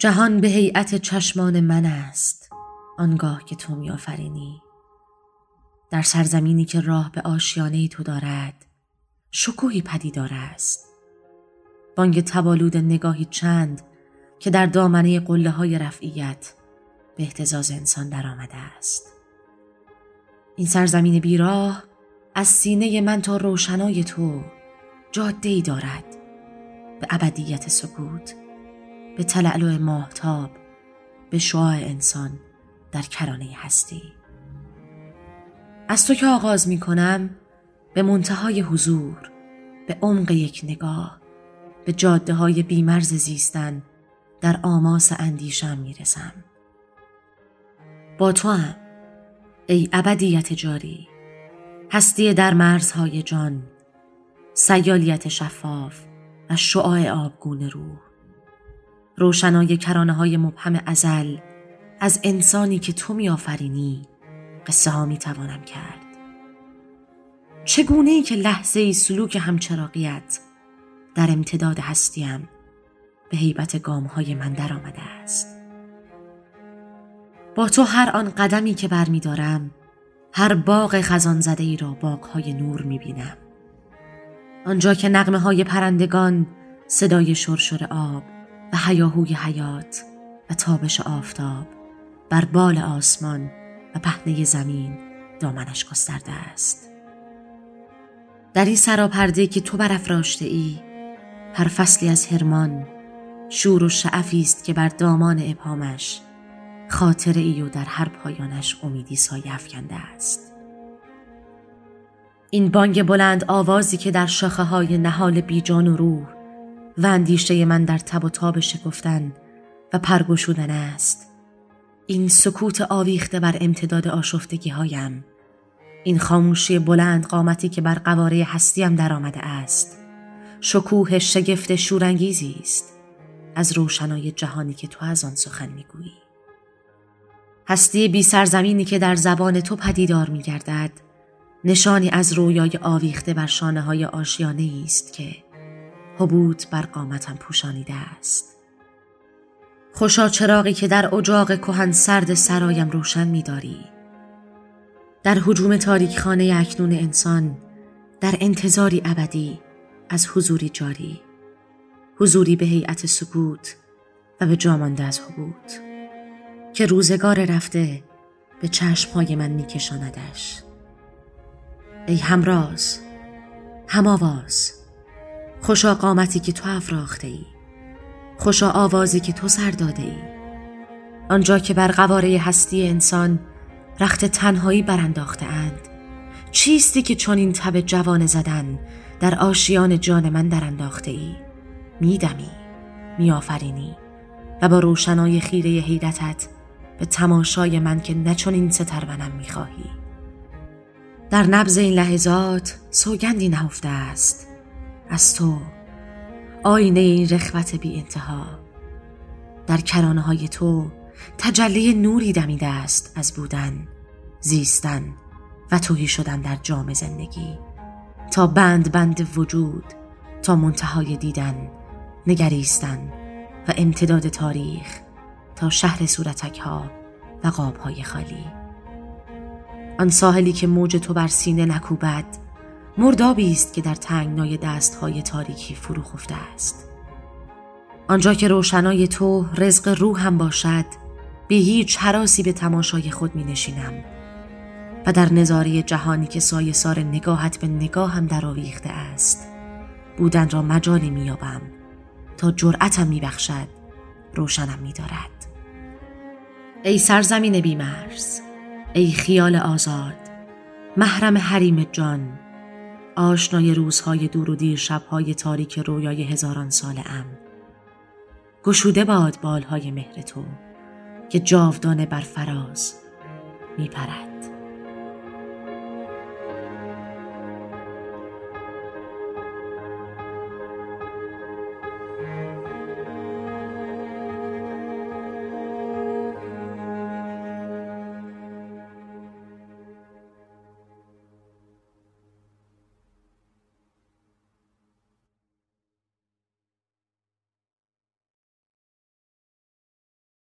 جهان به هیئت چشمان من است آنگاه که تو می آفرینی در سرزمینی که راه به آشیانه تو دارد شکوهی پدیدار است. بانگ تبالود نگاهی چند که در دامنه قله های رفعیت به احتزاز انسان درآمده است. این سرزمین بیراه از سینه من تا روشنای تو جاده ای دارد به ابدیت سکوت. به تلعلو ماهتاب به شعاع انسان در کرانه هستی از تو که آغاز می کنم به منتهای حضور به عمق یک نگاه به جاده های بیمرز زیستن در آماس اندیشم می رسم. با تو هم ای ابدیت جاری هستی در مرزهای جان سیالیت شفاف و شعاع آبگون روح روشنای کرانه های مبهم ازل از انسانی که تو می آفرینی قصه ها می توانم کرد چگونه ای که لحظه ای سلوک همچراقیت در امتداد هستیم به حیبت گام های من در آمده است با تو هر آن قدمی که برمیدارم هر باغ خزان زده ای را باغ های نور می بینم. آنجا که نقمه های پرندگان صدای شرشر آب و حیاهوی حیات و تابش آفتاب بر بال آسمان و پهنه زمین دامنش گسترده است. در این سراپرده که تو برافراشته ای هر فصلی از هرمان شور و شعفی است که بر دامان ابهامش خاطر ای و در هر پایانش امیدی سایه افکنده است این بانگ بلند آوازی که در شاخه های نهال بیجان و روح و اندیشه من در تب و تاب شکفتن و پرگشودن است. این سکوت آویخته بر امتداد آشفتگی هایم این خاموشی بلند قامتی که بر قواره هستیم در آمده است. شکوه شگفت شورانگیزی است از روشنای جهانی که تو از آن سخن می‌گویی. هستی بی سرزمینی که در زبان تو پدیدار می گردد نشانی از رویای آویخته بر شانه های آشیانه است که حبوط بر قامتم پوشانیده است. خوشا چراغی که در اجاق کهن سرد سرایم روشن میداری در حجوم تاریک خانه اکنون انسان در انتظاری ابدی از حضوری جاری. حضوری به هیئت سکوت و به جامانده از حبوط. که روزگار رفته به چشمهای من میکشاندش. ای همراز هماواز خوشا قامتی که تو افراخته ای. خوشا آوازی که تو سر داده ای. آنجا که بر قواره هستی انسان رخت تنهایی برانداخته اند. چیستی که چون این تب جوان زدن در آشیان جان من در انداخته ای. میدمی میآفرینی و با روشنای خیره حیرتت به تماشای من که نچون این سترونم می‌خواهی. در نبز این لحظات سوگندی نهفته است. از تو. آینه این رخوت بی انتها. در کرانه های تو تجلی نوری دمیده است از بودن زیستن و توهی شدن در جام زندگی. تا بند بند وجود تا منتهای دیدن نگریستن و امتداد تاریخ تا شهر صورتک ها و قاب های خالی. آن ساحلی که موج تو بر سینه نکوبد مردابی است که در تنگنای دست های تاریکی فرو خفته است. آنجا که روشنای تو رزق روح هم باشد به هیچ حراسی به تماشای خود می نشینم و در نظاره جهانی که سایه سار نگاهت به نگاه هم در آویخته است بودن را مجالی میابم تا جرأتم میبخشد روشنم میدارد. ای سرزمین بیمرز ای خیال آزاد محرم حریم جان آشنای روزهای دور و دیر شبهای تاریک رویای هزاران سال ام. گشوده باد بالهای مهر تو که جاودانه بر فراز میپرد.